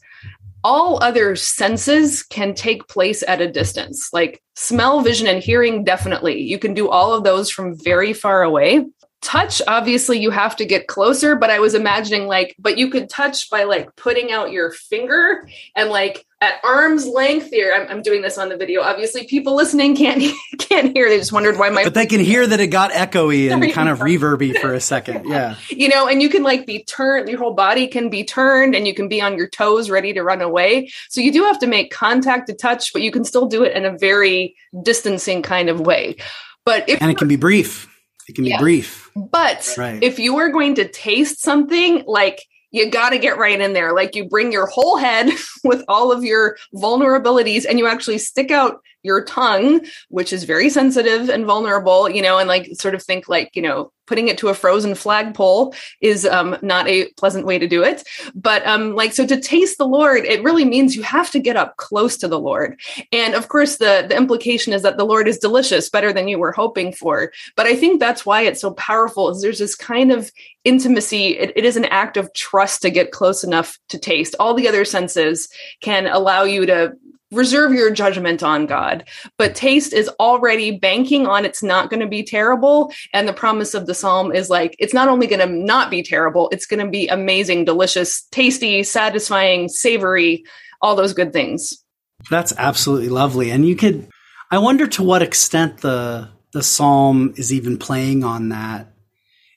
all other senses can take place at a distance. Like smell, vision, and hearing, definitely. You can do all of those from very far away touch obviously you have to get closer but i was imagining like but you could touch by like putting out your finger and like at arm's length here I'm, I'm, doing this on the video obviously people listening can't can't hear they just wondered why my but they can hear that it got echoey and kind of reverby for a second yeah. You know and you can like be turned your whole body can be turned and you can be on your toes ready to run away. So you do have to make contact to touch but you can still do it in a very distancing kind of way. But if and it can be brief it can be yeah. brief. But right. if you are going to taste something like you got to get right in there. Like you bring your whole head with all of your vulnerabilities and you actually stick out your tongue, which is very sensitive and vulnerable, you know, and like sort of think like, you know, putting it to a frozen flagpole is um, not a pleasant way to do it. But um, like, so to taste the Lord, it really means you have to get up close to the Lord. And of course, the, the implication is that the Lord is delicious, better than you were hoping for. But I think that's why it's so powerful is there's this kind of intimacy. It, it is an act of trust to get close enough to taste. All the other senses can allow you to reserve your judgment on God. But taste is already banking on it's not going to be terrible. And the promise of the psalm is like, it's not only going to not be terrible, it's going to be amazing, delicious, tasty, satisfying, savory, all those good things. That's absolutely lovely. And you could, I wonder to what extent the, the psalm is even playing on that,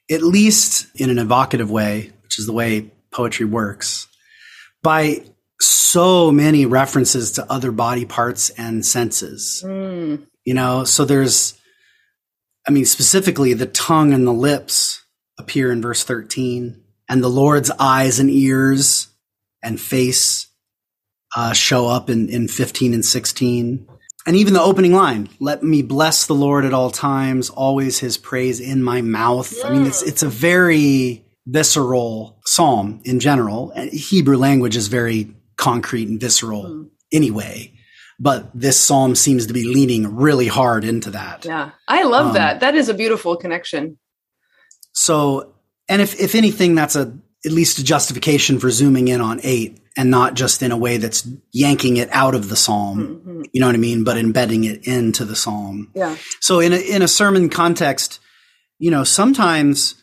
at least in an evocative way, which is the way poetry works, by so many references to other body parts and senses. Mm. You know, so there's, I mean, specifically the tongue and the lips appear in verse 13, and the Lord's eyes and ears and face uh, show up in, in 15 and 16. And even the opening line, let me bless the Lord at all times, always his praise in my mouth. Yeah. I mean, it's, it's a very visceral psalm in general. And Hebrew language is very concrete and visceral mm. anyway. But this psalm seems to be leaning really hard into that. Yeah. I love um, that. That is a beautiful connection. So, and if, if anything, that's a, at least a justification for zooming in on eight and not just in a way that's yanking it out of the psalm. Mm-hmm. You know what I mean? But embedding it into the psalm. Yeah. So in a, in a sermon context, you know, sometimes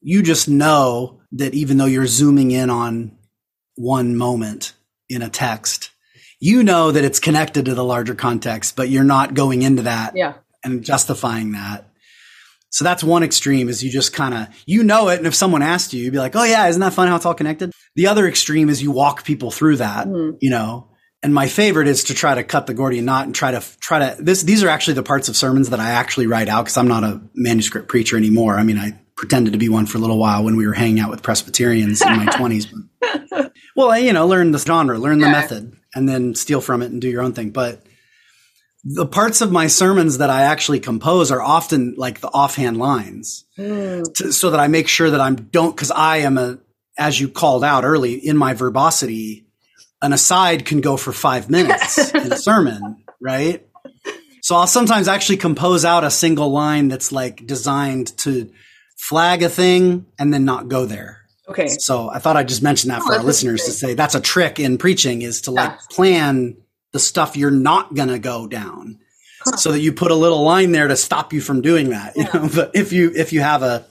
you just know that even though you're zooming in on one moment, in a text, you know that it's connected to the larger context, but you're not going into that yeah. and justifying that. So that's one extreme is you just kind of, you know it. And if someone asked you, you'd be like, Oh yeah, isn't that fun how it's all connected? The other extreme is you walk people through that, mm-hmm. you know, and my favorite is to try to cut the Gordian knot and try to try to this. These are actually the parts of sermons that I actually write out because I'm not a manuscript preacher anymore. I mean, I pretended to be one for a little while when we were hanging out with Presbyterians in my twenties. Well, you know, learn the genre, learn the yeah. method, and then steal from it and do your own thing. But the parts of my sermons that I actually compose are often like the offhand lines, mm. to, so that I make sure that I'm don't because I am a as you called out early in my verbosity, an aside can go for five minutes in a sermon, right? So I'll sometimes actually compose out a single line that's like designed to flag a thing and then not go there. Okay. So I thought I'd just mention that oh, for our listeners to say that's a trick in preaching is to like plan the stuff you're not going to go down huh. so that you put a little line there to stop you from doing that, you yeah. know, but if you, if you have a,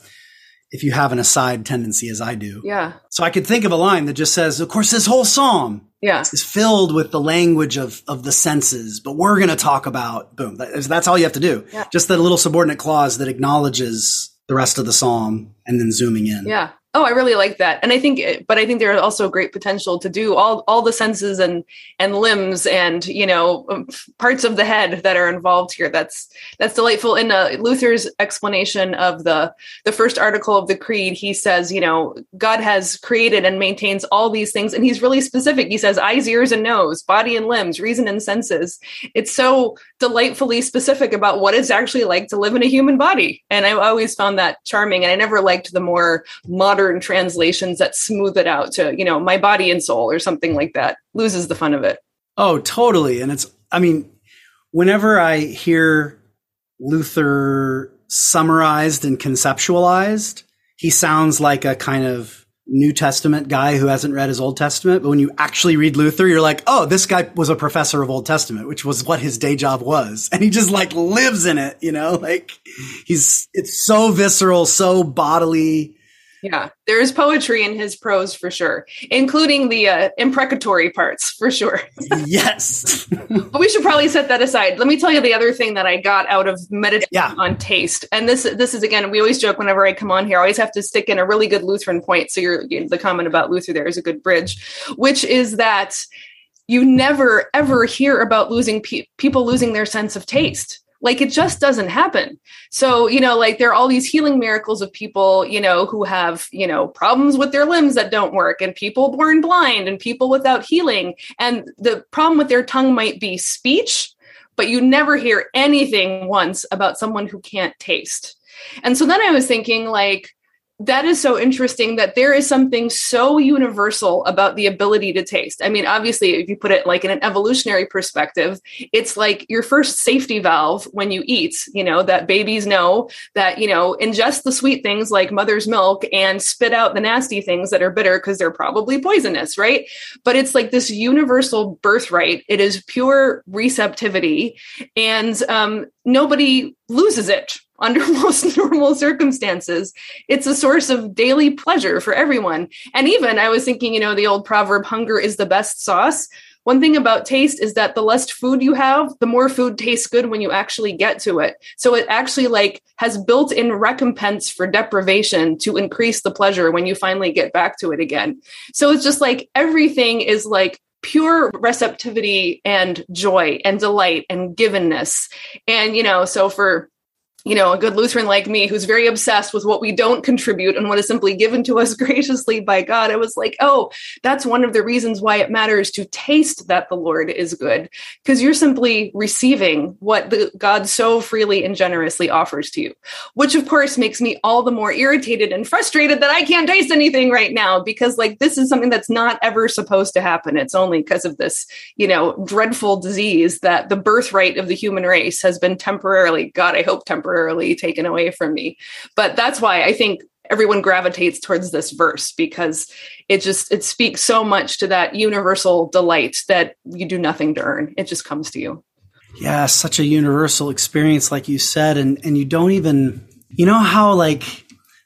if you have an aside tendency as I do. Yeah. So I could think of a line that just says, of course, this whole psalm yeah. is filled with the language of, of the senses, but we're going to talk about boom. That's all you have to do. Yeah. Just that little subordinate clause that acknowledges the rest of the psalm and then zooming in. Yeah. Oh, I really like that, and I think, but I think there's also great potential to do all all the senses and and limbs and you know um, parts of the head that are involved here. That's that's delightful. In uh, Luther's explanation of the the first article of the Creed, he says, you know, God has created and maintains all these things, and he's really specific. He says, eyes, ears, and nose, body and limbs, reason and senses. It's so delightfully specific about what it's actually like to live in a human body, and I always found that charming. And I never liked the more modern modern translations that smooth it out to, you know, my body and soul or something like that. Loses the fun of it. Oh, totally. And it's, I mean, whenever I hear Luther summarized and conceptualized, he sounds like a kind of New Testament guy who hasn't read his Old Testament, but when you actually read Luther, you're like, oh, this guy was a professor of Old Testament, which was what his day job was. And he just like lives in it, you know, like he's, it's so visceral, so bodily. Yeah, there is poetry in his prose for sure, including the uh, imprecatory parts for sure. yes. but we should probably set that aside. Let me tell you the other thing that I got out of meditating yeah. on taste. And this this is again, we always joke whenever I come on here, I always have to stick in a really good Lutheran point. So you're, the comment about Luther there is a good bridge, which is that you never ever hear about losing pe- people losing their sense of taste like it just doesn't happen. So, you know, like there are all these healing miracles of people, you know, who have, you know, problems with their limbs that don't work and people born blind and people without healing. And the problem with their tongue might be speech, but you never hear anything once about someone who can't taste. And so then I was thinking, like, that is so interesting that there is something so universal about the ability to taste. I mean, obviously, if you put it like in an evolutionary perspective, it's like your first safety valve when you eat, you know, that babies know that, you know, ingest the sweet things like mother's milk and spit out the nasty things that are bitter because they're probably poisonous, right? But it's like this universal birthright. It is pure receptivity and um, nobody loses it under most normal circumstances. It's a source of daily pleasure for everyone. And even I was thinking, you know, the old proverb, hunger is the best sauce. One thing about taste is that the less food you have, the more food tastes good when you actually get to it. So it actually like has built in recompense for deprivation to increase the pleasure when you finally get back to it again. So it's just like everything is like pure receptivity and joy and delight and givenness. And, you know, so for you know, a good Lutheran like me who's very obsessed with what we don't contribute and what is simply given to us graciously by God, I was like, oh, that's one of the reasons why it matters to taste that the Lord is good, because you're simply receiving what the God so freely and generously offers to you, which of course makes me all the more irritated and frustrated that I can't taste anything right now, because like this is something that's not ever supposed to happen. It's only because of this, you know, dreadful disease that the birthright of the human race has been temporarily, God, I hope temporarily temporarily taken away from me. But that's why I think everyone gravitates towards this verse because it just it speaks so much to that universal delight that you do nothing to earn. It just comes to you. Yeah, such a universal experience like you said and and you don't even you know how like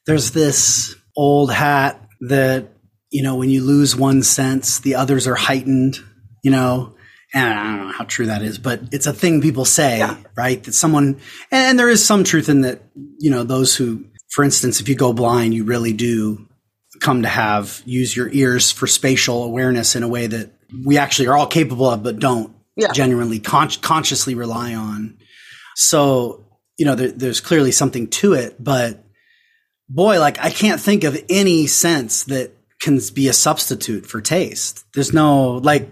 there's this old hat that you know when you lose one sense the others are heightened, you know, and I don't know how true that is, but it's a thing people say, yeah. right? That someone, and there is some truth in that, you know, those who, for instance, if you go blind, you really do come to have, use your ears for spatial awareness in a way that we actually are all capable of, but don't yeah. genuinely con- consciously rely on. So, you know, there, there's clearly something to it, but boy, like I can't think of any sense that can be a substitute for taste. There's no, like,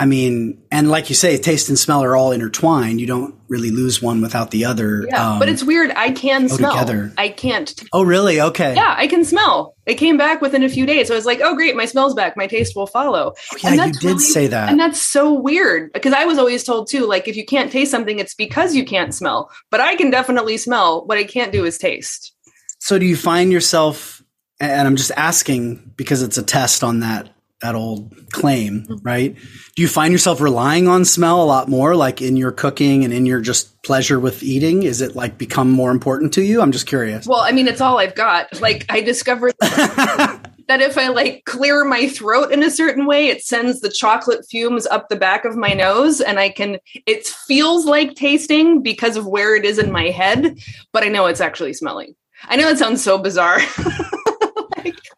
I mean, and like you say, taste and smell are all intertwined. You don't really lose one without the other. Yeah, um, but it's weird. I can smell. Together. I can't. T- oh, really? Okay. Yeah, I can smell. It came back within a few days. So I was like, oh, great, my smell's back. My taste will follow. Oh, yeah, you did really, say that. And that's so weird because I was always told too, like, if you can't taste something, it's because you can't smell. But I can definitely smell. What I can't do is taste. So do you find yourself, and I'm just asking because it's a test on that that old claim, mm-hmm. right? Do you find yourself relying on smell a lot more, like in your cooking and in your just pleasure with eating? Is it like become more important to you? I'm just curious. Well, I mean, it's all I've got. Like, I discovered that if I like clear my throat in a certain way, it sends the chocolate fumes up the back of my nose, and I can. It feels like tasting because of where it is in my head, but I know it's actually smelling. I know it sounds so bizarre.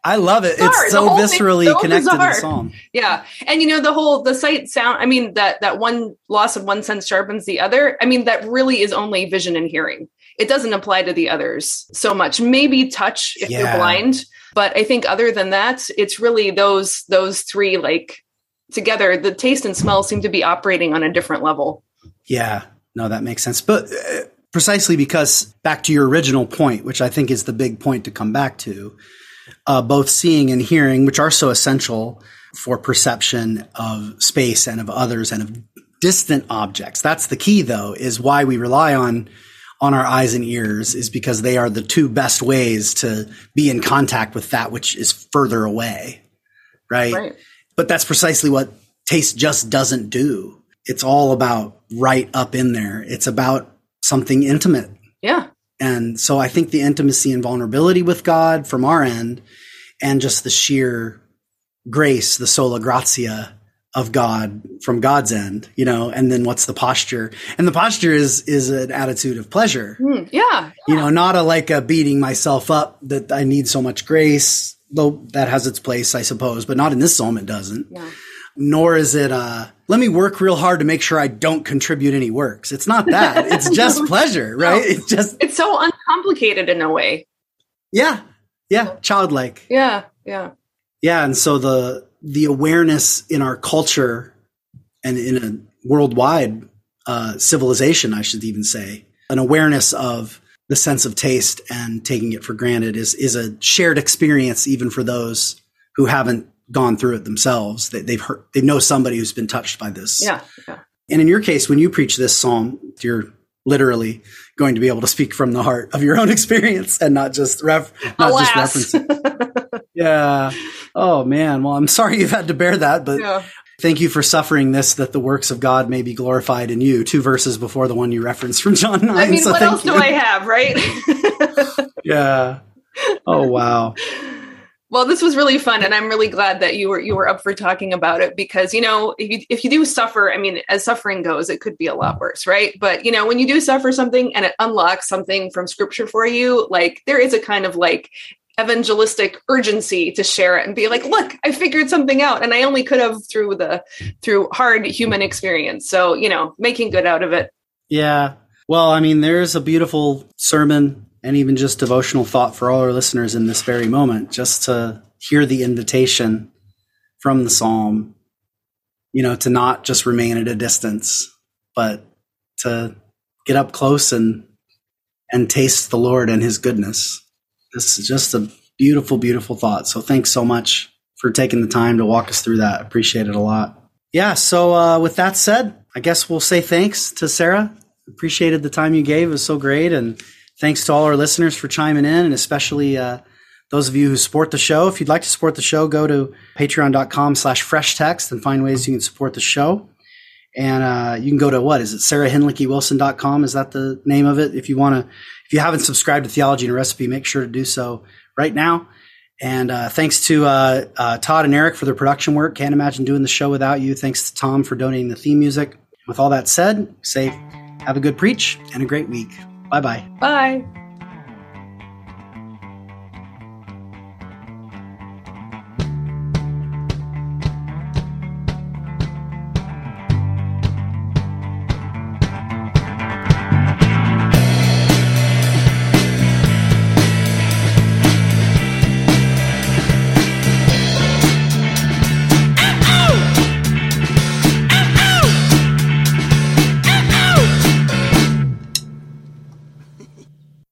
I love it. Bizarre. It's so viscerally so connected bizarre. to the song. Yeah. And you know, the whole the sight sound, I mean, that that one loss of one sense sharpens the other. I mean, that really is only vision and hearing. It doesn't apply to the others so much. Maybe touch if yeah. you're blind. But I think other than that, it's really those those three like together, the taste and smell seem to be operating on a different level. Yeah. No, that makes sense. But uh, precisely because back to your original point, which I think is the big point to come back to, uh, both seeing and hearing, which are so essential for perception of space and of others and of distant objects. That's the key, though, is why we rely on on our eyes and ears is because they are the two best ways to be in contact with that which is further away. Right. right. But that's precisely what taste just doesn't do. It's all about right up in there. It's about something intimate. And so I think the intimacy and vulnerability with God from our end and just the sheer grace, the sola gratia of God from God's end, you know, and then what's the posture? And the posture is is an attitude of pleasure. Mm, yeah, yeah, You know, not a like a beating myself up that I need so much grace, though that has its place, I suppose, but not in this psalm it doesn't. Yeah. Nor is it uh let me work real hard to make sure I don't contribute any works. It's not that. It's just pleasure, right? No. It's just It's so uncomplicated in a way. Yeah. Yeah, childlike. Yeah, yeah. Yeah, and so the the awareness in our culture and in a worldwide uh, civilization, I should even say, an awareness of the sense of taste and taking it for granted is is a shared experience even for those who haven't gone through it themselves. They, they've heard, they know somebody who's been touched by this. Yeah, yeah. And in your case, when you preach this psalm, you're literally going to be able to speak from the heart of your own experience and not just ref, not Alas. just reference. yeah. Oh man. Well, I'm sorry you've had to bear that, but yeah. thank you for suffering this that the works of God may be glorified in you. Two verses before the one you referenced from John 9. I mean, so what else you. do I have, right? yeah. Oh wow. Well, this was really fun, and I'm really glad that you were you were up for talking about it because you know if you if you do suffer, I mean, as suffering goes, it could be a lot worse, right? But you know, when you do suffer something and it unlocks something from Scripture for you, like there is a kind of like evangelistic urgency to share it and be like look i figured something out and i only could have through the through hard human experience. So you know making good out of it. Yeah. Well i mean there's a beautiful sermon and even just devotional thought for all our listeners in this very moment, just to hear the invitation from the psalm, you know, to not just remain at a distance, but to get up close and and taste the Lord and his goodness. This is just a beautiful, beautiful thought. So thanks so much for taking the time to walk us through that. Appreciate it a lot. Yeah. So uh, with that said, I guess we'll say thanks to Sarah. Appreciated the time you gave. It was so great. And Thanks to all our listeners for chiming in, and especially uh, those of you who support the show. If you'd like to support the show, go to patreon.com slash fresh text and find ways you can support the show. And uh, you can go to what is it, sarahhinlickywilson.com? Is that the name of it? If you want to, if you haven't subscribed to Theology and Recipe, make sure to do so right now. And uh, thanks to uh, uh, Todd and Eric for their production work. Can't imagine doing the show without you. Thanks to Tom for donating the theme music. With all that said, say have a good preach and a great week. Bye-bye. Bye.